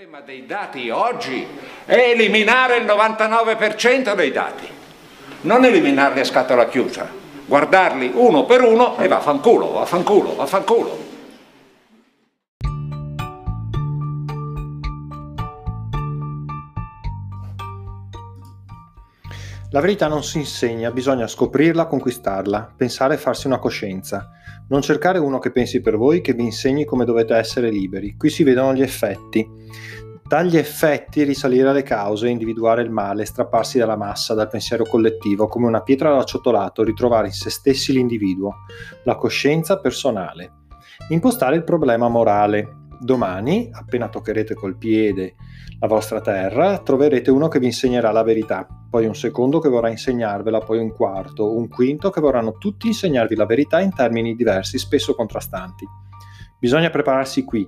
problema dei dati oggi è eliminare il 99% dei dati, non eliminarli a scatola chiusa, guardarli uno per uno e vaffanculo, vaffanculo, vaffanculo. La verità non si insegna, bisogna scoprirla, conquistarla, pensare e farsi una coscienza. Non cercare uno che pensi per voi, che vi insegni come dovete essere liberi. Qui si vedono gli effetti. Dagli effetti risalire alle cause, individuare il male, strapparsi dalla massa, dal pensiero collettivo, come una pietra d'acciottolato, ritrovare in se stessi l'individuo, la coscienza personale. Impostare il problema morale, domani, appena toccherete col piede la vostra terra, troverete uno che vi insegnerà la verità, poi un secondo che vorrà insegnarvela, poi un quarto, un quinto che vorranno tutti insegnarvi la verità in termini diversi, spesso contrastanti. Bisogna prepararsi qui,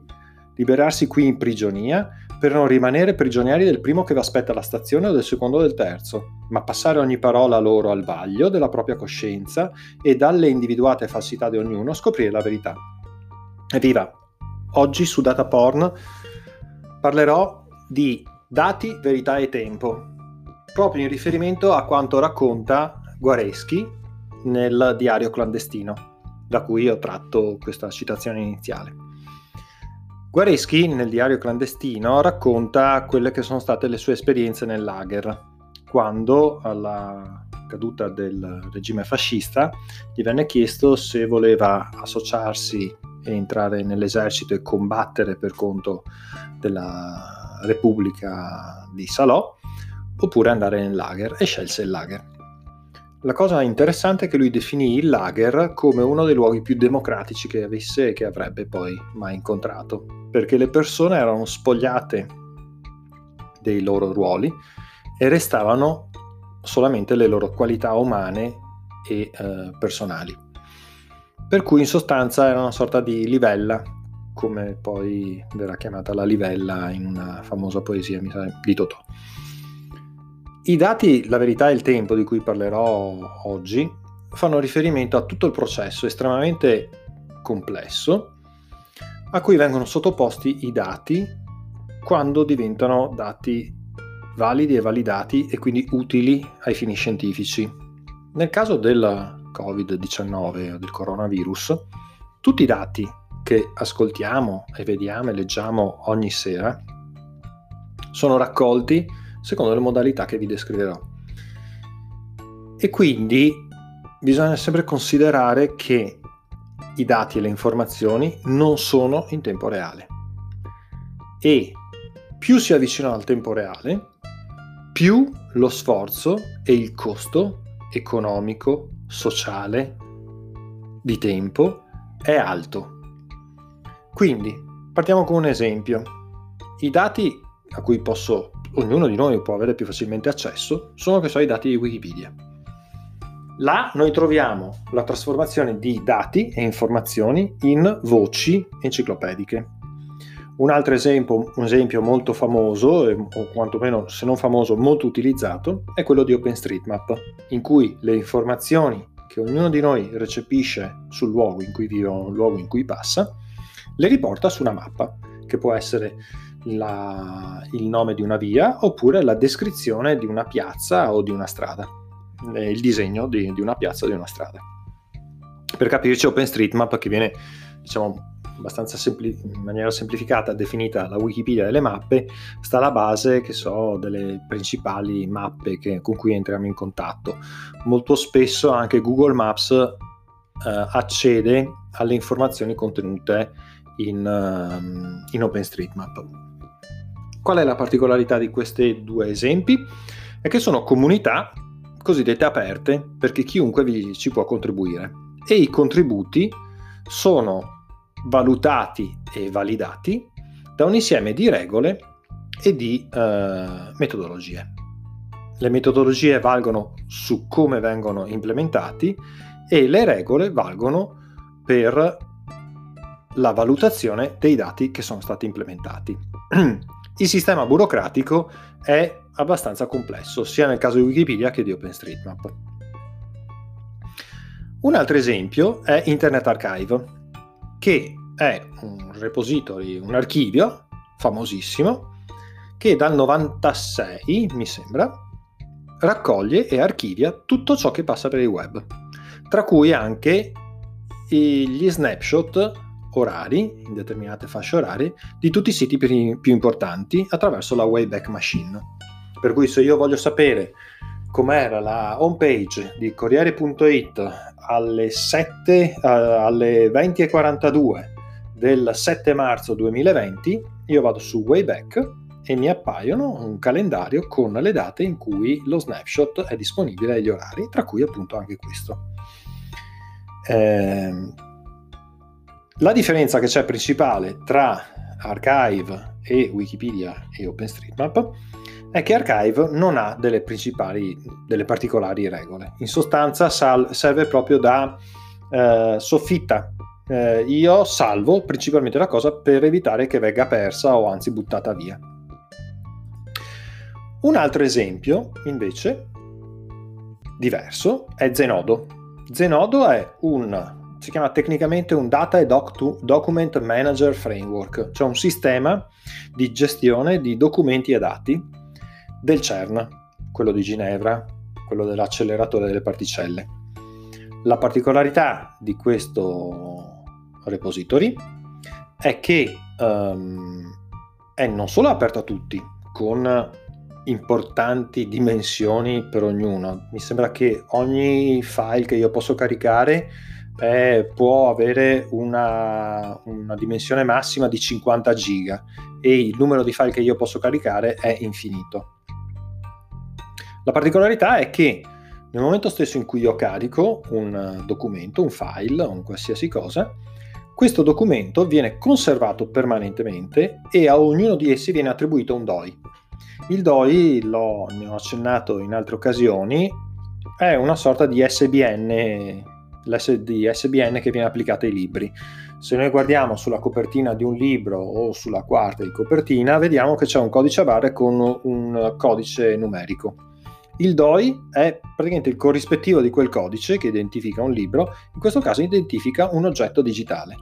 liberarsi qui in prigionia per non rimanere prigionieri del primo che vi aspetta alla stazione o del secondo o del terzo, ma passare ogni parola loro al vaglio della propria coscienza e dalle individuate falsità di ognuno scoprire la verità. Evviva! Oggi su Data Porn parlerò di dati, verità e tempo, proprio in riferimento a quanto racconta Guareschi nel diario clandestino, da cui ho tratto questa citazione iniziale. Guareschi nel diario clandestino racconta quelle che sono state le sue esperienze nel lager, quando alla caduta del regime fascista gli venne chiesto se voleva associarsi entrare nell'esercito e combattere per conto della Repubblica di Salò, oppure andare nel lager e scelse il lager. La cosa interessante è che lui definì il lager come uno dei luoghi più democratici che avesse e che avrebbe poi mai incontrato, perché le persone erano spogliate dei loro ruoli e restavano solamente le loro qualità umane e eh, personali per cui in sostanza era una sorta di livella, come poi verrà chiamata la livella in una famosa poesia di Totò. I dati, la verità e il tempo di cui parlerò oggi fanno riferimento a tutto il processo estremamente complesso a cui vengono sottoposti i dati quando diventano dati validi e validati e quindi utili ai fini scientifici. Nel caso del Covid-19 o del coronavirus, tutti i dati che ascoltiamo e vediamo e leggiamo ogni sera sono raccolti secondo le modalità che vi descriverò. E quindi bisogna sempre considerare che i dati e le informazioni non sono in tempo reale. E più si avvicinano al tempo reale, più lo sforzo e il costo economico, sociale, di tempo è alto. Quindi, partiamo con un esempio. I dati a cui posso, ognuno di noi può avere più facilmente accesso sono che so i dati di Wikipedia. Là noi troviamo la trasformazione di dati e informazioni in voci enciclopediche. Un altro esempio, un esempio molto famoso, o quantomeno se non famoso, molto utilizzato, è quello di OpenStreetMap, in cui le informazioni che ognuno di noi recepisce sul luogo in cui vive o sul luogo in cui passa, le riporta su una mappa, che può essere la, il nome di una via oppure la descrizione di una piazza o di una strada, il disegno di, di una piazza o di una strada. Per capirci OpenStreetMap che viene diciamo abbastanza sempli- in maniera semplificata definita la Wikipedia delle mappe, sta alla base, che so, delle principali mappe che, con cui entriamo in contatto. Molto spesso anche Google Maps eh, accede alle informazioni contenute in, uh, in OpenStreetMap. Qual è la particolarità di questi due esempi? È che sono comunità cosiddette aperte perché chiunque vi, ci può contribuire e i contributi sono valutati e validati da un insieme di regole e di eh, metodologie. Le metodologie valgono su come vengono implementati e le regole valgono per la valutazione dei dati che sono stati implementati. Il sistema burocratico è abbastanza complesso, sia nel caso di Wikipedia che di OpenStreetMap. Un altro esempio è Internet Archive, che è un repository, un archivio famosissimo, che dal 96, mi sembra, raccoglie e archivia tutto ciò che passa per il web, tra cui anche gli snapshot orari, in determinate fasce orarie, di tutti i siti più, importanti attraverso la Wayback Machine. Per cui se io voglio sapere com'era la home page di Corriere.it alle, 7, uh, alle 20.42 del 7 marzo 2020, io vado su Wayback e mi appaiono un calendario con le date in cui lo snapshot è disponibile agli orari, tra cui appunto anche questo. Eh, la differenza che c'è principale tra Archive e Wikipedia e OpenStreetMap è che Archive non ha delle principali, delle particolari regole. In sostanza sal- serve proprio da eh, soffitta. Eh, io salvo principalmente la cosa per evitare che venga persa o anzi buttata via. Un altro esempio, invece, diverso, è Zenodo. Zenodo è un, si chiama tecnicamente un Data e Doc Document Manager Framework, cioè un sistema di gestione di documenti e dati del CERN, quello di Ginevra, quello dell'acceleratore delle particelle. La particolarità di questo repository è che um, è non solo aperto a tutti, con importanti dimensioni per ognuno. Mi sembra che ogni file che io posso caricare eh, può avere una, una, dimensione massima di 50 giga e il numero di file che io posso caricare è infinito. La particolarità è che nel momento stesso in cui io carico un documento, un file, un qualsiasi cosa, questo documento viene conservato permanentemente e a ognuno di essi viene attribuito un DOI. Il DOI, l'ho, ne ho accennato in altre occasioni, è una sorta di SBN, di SBN che viene applicata ai libri. Se noi guardiamo sulla copertina di un libro o sulla quarta di copertina, vediamo che c'è un codice a barre con un codice numerico. Il DOI è praticamente il corrispettivo di quel codice che identifica un libro, in questo caso identifica un oggetto digitale.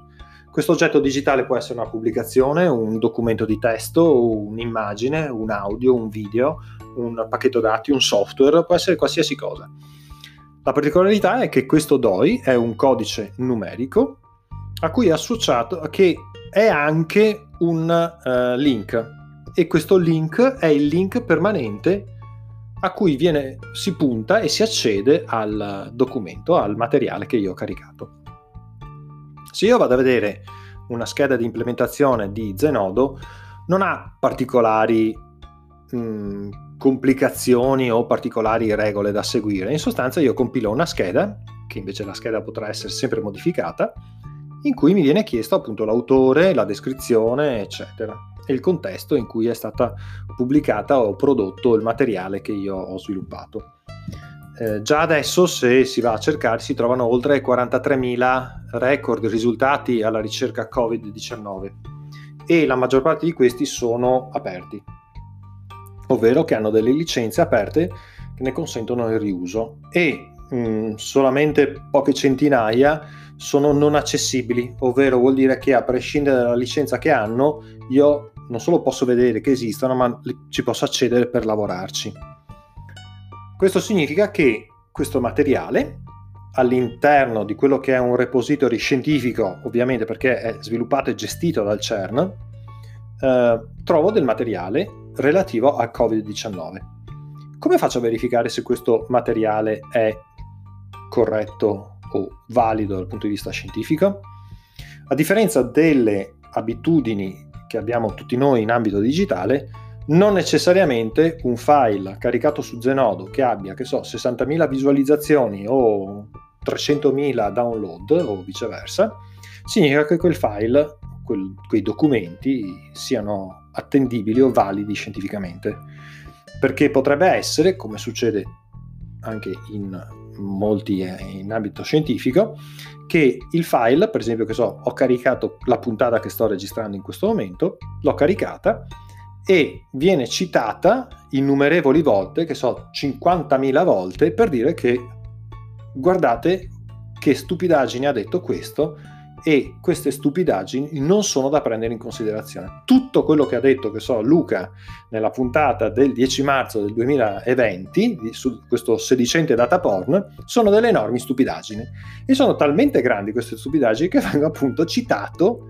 Questo oggetto digitale può essere una pubblicazione, un documento di testo, un'immagine, un audio, un video, un pacchetto dati, un software, può essere qualsiasi cosa. La particolarità è che questo DOI è un codice numerico a cui è associato che è anche un uh, link e questo link è il link permanente a cui viene, si punta e si accede al documento, al materiale che io ho caricato. Se io vado a vedere una scheda di implementazione di Zenodo, non ha particolari mh, mm, complicazioni o particolari regole da seguire. In sostanza io compilo una scheda, che invece la scheda potrà essere sempre modificata, in cui mi viene chiesto appunto l'autore, la descrizione, eccetera, e il contesto in cui è stata pubblicata o prodotto il materiale che io ho sviluppato. Eh, già adesso, se si va a cercare, si trovano oltre 43.000 record risultati alla ricerca Covid-19 e la maggior parte di questi sono aperti, ovvero che hanno delle licenze aperte che ne consentono il riuso e mh, mm, solamente poche centinaia sono non accessibili, ovvero vuol dire che a prescindere dalla licenza che hanno, io non solo posso vedere che esistono, ma ci posso accedere per lavorarci. Questo significa che questo materiale all'interno di quello che è un repository scientifico, ovviamente perché è sviluppato e gestito dal CERN, eh, trovo del materiale relativo al Covid-19. Come faccio a verificare se questo materiale è corretto o valido dal punto di vista scientifico? A differenza delle abitudini che abbiamo tutti noi in ambito digitale, non necessariamente un file caricato su Zenodo che abbia, che so, 60.000 visualizzazioni o 300.000 download o viceversa, significa che quel file, quel, quei documenti siano attendibili o validi scientificamente. Perché potrebbe essere, come succede anche in molti eh, in ambito scientifico, che il file, per esempio, che so, ho caricato la puntata che sto registrando in questo momento, l'ho caricata e viene citata innumerevoli volte, che so, 50.000 volte, per dire che guardate che stupidaggine ha detto questo e queste stupidaggini non sono da prendere in considerazione. Tutto quello che ha detto, che so, Luca nella puntata del 10 marzo del 2020 su questo sedicente data porn sono delle enormi stupidaggini e sono talmente grandi queste stupidaggini che vengono appunto citato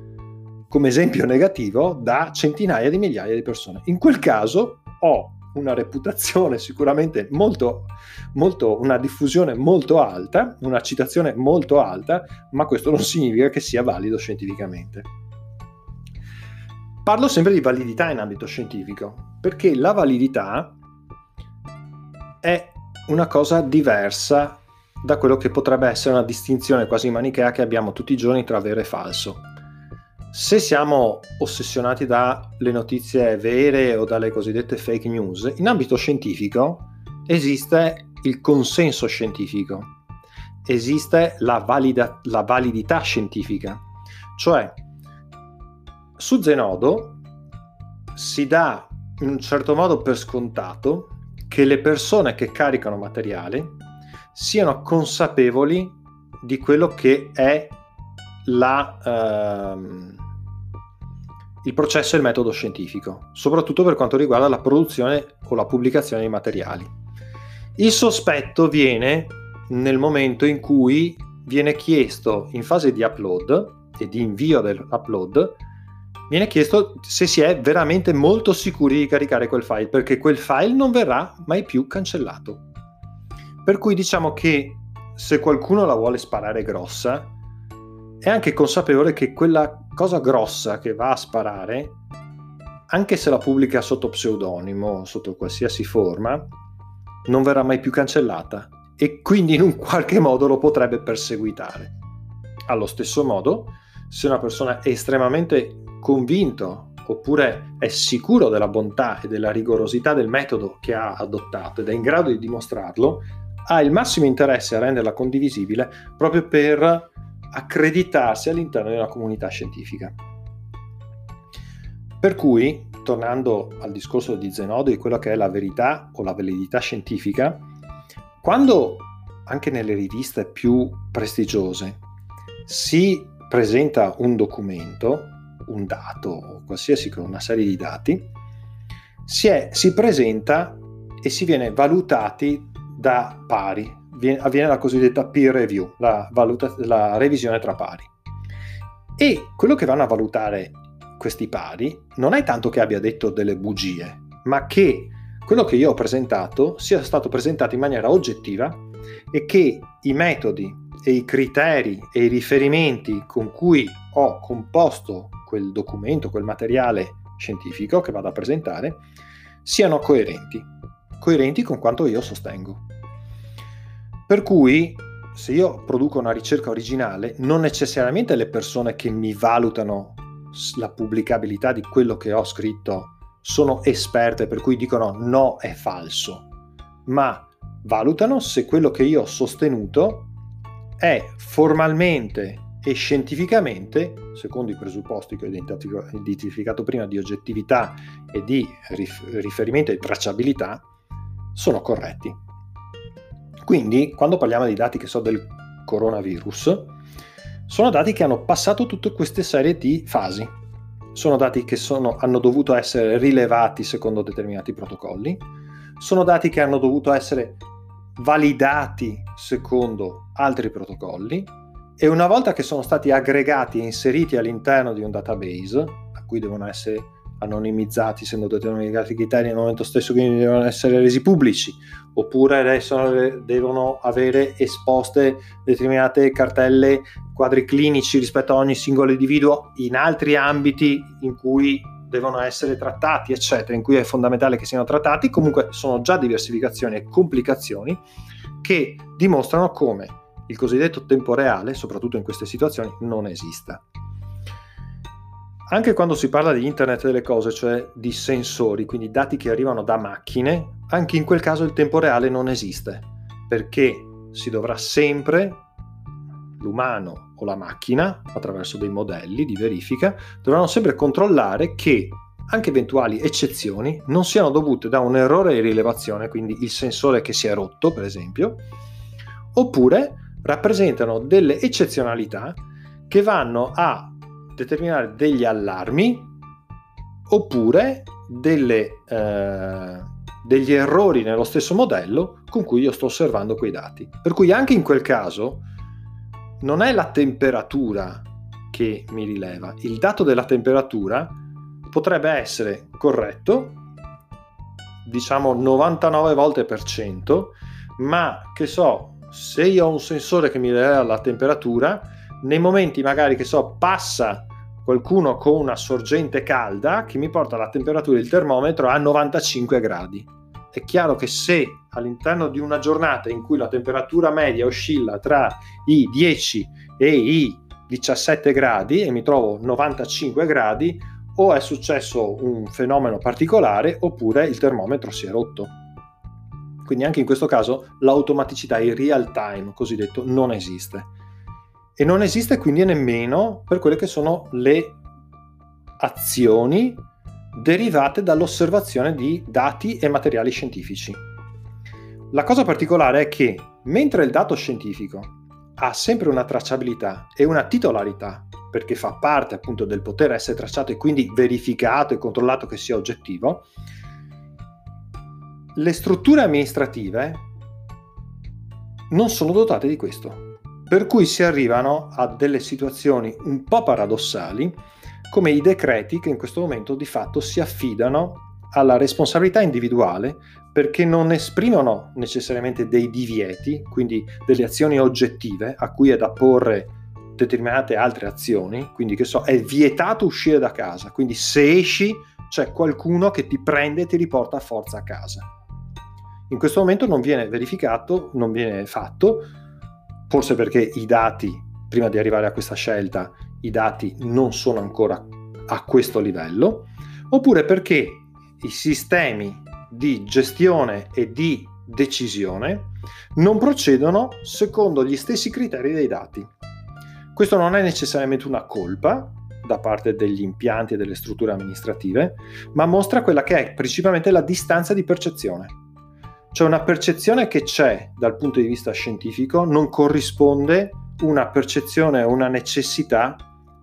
come esempio negativo da centinaia di migliaia di persone. In quel caso ho una reputazione sicuramente molto, molto, una diffusione molto alta, una citazione molto alta, ma questo non significa che sia valido scientificamente. Parlo sempre di validità in ambito scientifico, perché la validità è una cosa diversa da quello che potrebbe essere una distinzione quasi manichea che abbiamo tutti i giorni tra vero e falso se siamo ossessionati dalle notizie vere o dalle cosiddette fake news, in ambito scientifico esiste il consenso scientifico, esiste la, valida, la validità scientifica, cioè su Zenodo si dà in un certo modo per scontato che le persone che caricano materiale siano consapevoli di quello che è la, ehm, il processo e il metodo scientifico, soprattutto per quanto riguarda la produzione o la pubblicazione dei materiali. Il sospetto viene nel momento in cui viene chiesto in fase di upload e di invio dell'upload, viene chiesto se si è veramente molto sicuri di caricare quel file, perché quel file non verrà mai più cancellato. Per cui diciamo che se qualcuno la vuole sparare grossa, è anche consapevole che quella cosa grossa che va a sparare, anche se la pubblica sotto pseudonimo, sotto qualsiasi forma, non verrà mai più cancellata e quindi in un qualche modo lo potrebbe perseguitare. Allo stesso modo, se una persona è estremamente convinto oppure è sicuro della bontà e della rigorosità del metodo che ha adottato ed è in grado di dimostrarlo, ha il massimo interesse a renderla condivisibile proprio per accreditarsi all'interno di una comunità scientifica. Per cui, tornando al discorso di Zenodo di quello che è la verità o la validità scientifica, quando anche nelle riviste più prestigiose si presenta un documento, un dato o qualsiasi una serie di dati, si, è, si presenta e si viene valutati da pari, avviene la cosiddetta peer review, la, valuta, la revisione tra pari. E quello che vanno a valutare questi pari non è tanto che abbia detto delle bugie, ma che quello che io ho presentato sia stato presentato in maniera oggettiva e che i metodi e i criteri e i riferimenti con cui ho composto quel documento, quel materiale scientifico che vado a presentare, siano coerenti, coerenti con quanto io sostengo. Per cui se io produco una ricerca originale, non necessariamente le persone che mi valutano la pubblicabilità di quello che ho scritto sono esperte per cui dicono no è falso, ma valutano se quello che io ho sostenuto è formalmente e scientificamente, secondo i presupposti che ho identificato prima di oggettività e di riferimento e tracciabilità, sono corretti. Quindi, quando parliamo di dati che so del coronavirus, sono dati che hanno passato tutte queste serie di fasi. Sono dati che sono, hanno dovuto essere rilevati secondo determinati protocolli, sono dati che hanno dovuto essere validati secondo altri protocolli e una volta che sono stati aggregati e inseriti all'interno di un database, a cui devono essere anonimizzati essendo determinati criteri nel momento stesso quindi devono essere resi pubblici oppure adesso devono avere esposte determinate cartelle quadri clinici rispetto a ogni singolo individuo in altri ambiti in cui devono essere trattati eccetera in cui è fondamentale che siano trattati. Comunque sono già diversificazioni e complicazioni che dimostrano come il cosiddetto tempo reale soprattutto in queste situazioni non esista anche quando si parla di internet delle cose, cioè di sensori, quindi dati che arrivano da macchine, anche in quel caso il tempo reale non esiste, perché si dovrà sempre, l'umano o la macchina, attraverso dei modelli di verifica, dovranno sempre controllare che anche eventuali eccezioni non siano dovute da un errore di rilevazione, quindi il sensore che si è rotto, per esempio, oppure rappresentano delle eccezionalità che vanno a determinare degli allarmi oppure delle, eh, degli errori nello stesso modello con cui io sto osservando quei dati. Per cui anche in quel caso non è la temperatura che mi rileva, il dato della temperatura potrebbe essere corretto, diciamo 99 volte per cento, ma che so, se io ho un sensore che mi rileva la temperatura, nei momenti magari che so passa qualcuno con una sorgente calda che mi porta la temperatura del termometro a 95 gradi. È chiaro che se all'interno di una giornata in cui la temperatura media oscilla tra i 10 e i 17 gradi e mi trovo 95 gradi, o è successo un fenomeno particolare oppure il termometro si è rotto. Quindi anche in questo caso l'automaticità, il real time cosiddetto, non esiste e non esiste quindi nemmeno per quelle che sono le azioni derivate dall'osservazione di dati e materiali scientifici. La cosa particolare è che mentre il dato scientifico ha sempre una tracciabilità e una titolarità, perché fa parte appunto del poter essere tracciato e quindi verificato e controllato che sia oggettivo, le strutture amministrative non sono dotate di questo. Per cui si arrivano a delle situazioni un po' paradossali, come i decreti che in questo momento di fatto si affidano alla responsabilità individuale perché non esprimono necessariamente dei divieti, quindi delle azioni oggettive a cui è da porre determinate altre azioni, quindi che so, è vietato uscire da casa, quindi se esci c'è qualcuno che ti prende e ti riporta a forza a casa. In questo momento non viene verificato, non viene fatto, forse perché i dati, prima di arrivare a questa scelta, i dati non sono ancora a questo livello, oppure perché i sistemi di gestione e di decisione non procedono secondo gli stessi criteri dei dati. Questo non è necessariamente una colpa da parte degli impianti e delle strutture amministrative, ma mostra quella che è principalmente la distanza di percezione. Cioè una percezione che c'è dal punto di vista scientifico non corrisponde una percezione o una necessità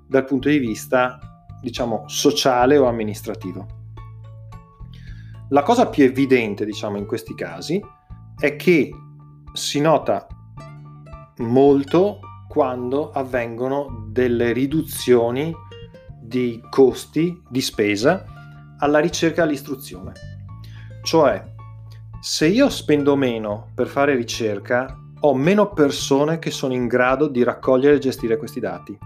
dal punto di vista, diciamo, sociale o amministrativo. La cosa più evidente, diciamo, in questi casi è che si nota molto quando avvengono delle riduzioni di costi di spesa alla ricerca e all'istruzione. Cioè, se io spendo meno per fare ricerca, ho meno persone che sono in grado di raccogliere e gestire questi dati.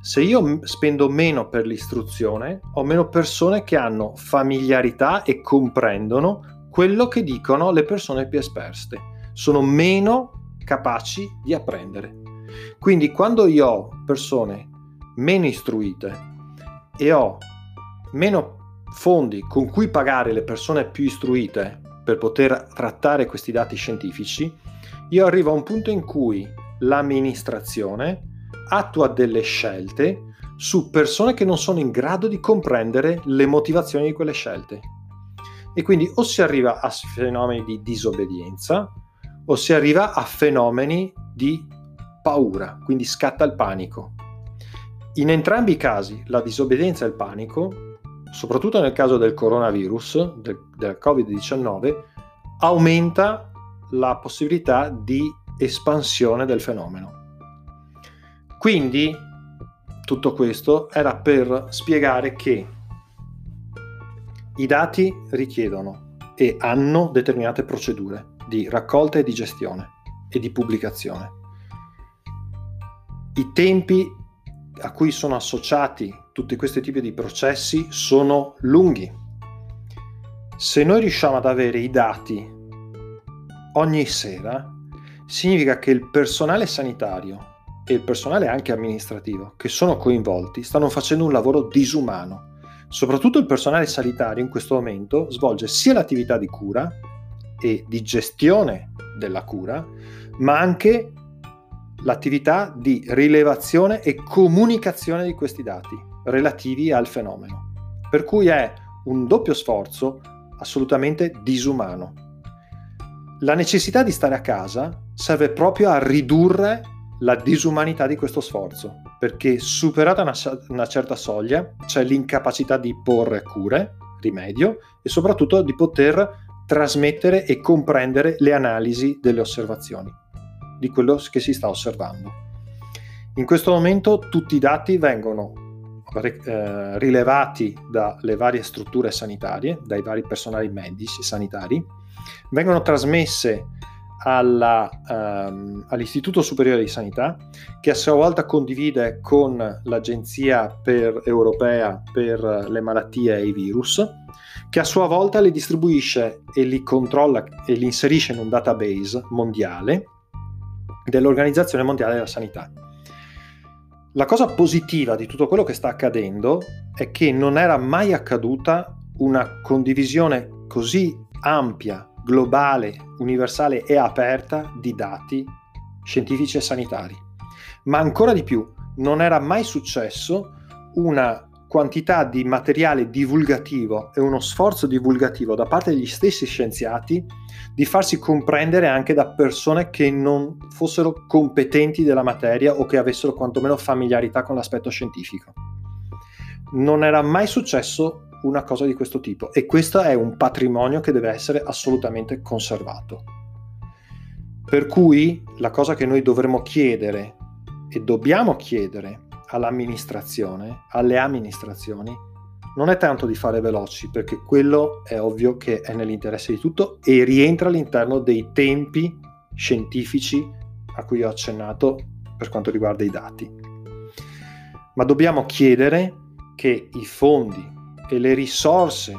Se io spendo meno per l'istruzione, ho meno persone che hanno familiarità e comprendono quello che dicono le persone più esperte. Sono meno capaci di apprendere. Quindi quando io ho persone meno istruite e ho meno fondi con cui pagare le persone più istruite per poter trattare questi dati scientifici, io arrivo a un punto in cui l'amministrazione attua delle scelte su persone che non sono in grado di comprendere le motivazioni di quelle scelte. E quindi o si arriva a fenomeni di disobbedienza o si arriva a fenomeni di paura, quindi scatta il panico. In entrambi i casi, la disobbedienza e il panico soprattutto nel caso del coronavirus, del, del Covid-19, aumenta la possibilità di espansione del fenomeno. Quindi tutto questo era per spiegare che i dati richiedono e hanno determinate procedure di raccolta e di gestione e di pubblicazione. I tempi a cui sono associati tutti questi tipi di processi sono lunghi. Se noi riusciamo ad avere i dati ogni sera, significa che il personale sanitario e il personale anche amministrativo che sono coinvolti stanno facendo un lavoro disumano. Soprattutto il personale sanitario in questo momento svolge sia l'attività di cura e di gestione della cura, ma anche l'attività di rilevazione e comunicazione di questi dati relativi al fenomeno. Per cui è un doppio sforzo assolutamente disumano. La necessità di stare a casa serve proprio a ridurre la disumanità di questo sforzo. perché superata una, una certa soglia c'è l'incapacità di porre cure, rimedio e soprattutto di poter trasmettere e comprendere le analisi delle osservazioni di quello che si sta osservando. In questo momento tutti i dati vengono eh, rilevati dalle varie strutture sanitarie, dai vari personali medici sanitari, vengono trasmesse alla, um, all'Istituto Superiore di Sanità, che a sua volta condivide con l'Agenzia per, Europea per le malattie e i virus, che a sua volta li distribuisce e li controlla e li inserisce in un database mondiale dell'Organizzazione Mondiale della Sanità. La cosa positiva di tutto quello che sta accadendo è che non era mai accaduta una condivisione così ampia, globale, universale e aperta di dati scientifici e sanitari. Ma ancora di più, non era mai successo una quantità di materiale divulgativo e uno sforzo divulgativo da parte degli stessi scienziati di farsi comprendere anche da persone che non fossero competenti della materia o che avessero quantomeno familiarità con l'aspetto scientifico. Non era mai successo una cosa di questo tipo e questo è un patrimonio che deve essere assolutamente conservato. Per cui la cosa che noi dovremmo chiedere e dobbiamo chiedere all'amministrazione, alle amministrazioni, non è tanto di fare veloci, perché quello è ovvio che è nell'interesse di tutto e rientra all'interno dei tempi scientifici a cui ho accennato per quanto riguarda i dati. Ma dobbiamo chiedere che i fondi e le risorse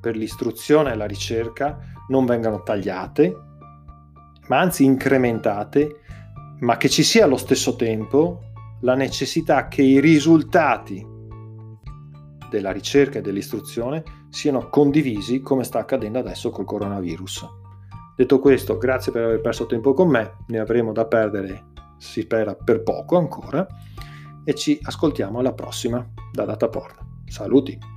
per l'istruzione e la ricerca non vengano tagliate, ma anzi incrementate, ma che ci sia allo stesso tempo la necessità che i risultati della ricerca e dell'istruzione siano condivisi come sta accadendo adesso col coronavirus. Detto questo, grazie per aver perso tempo con me, ne avremo da perdere, si spera, per poco ancora e ci ascoltiamo alla prossima da Dataporn. Saluti!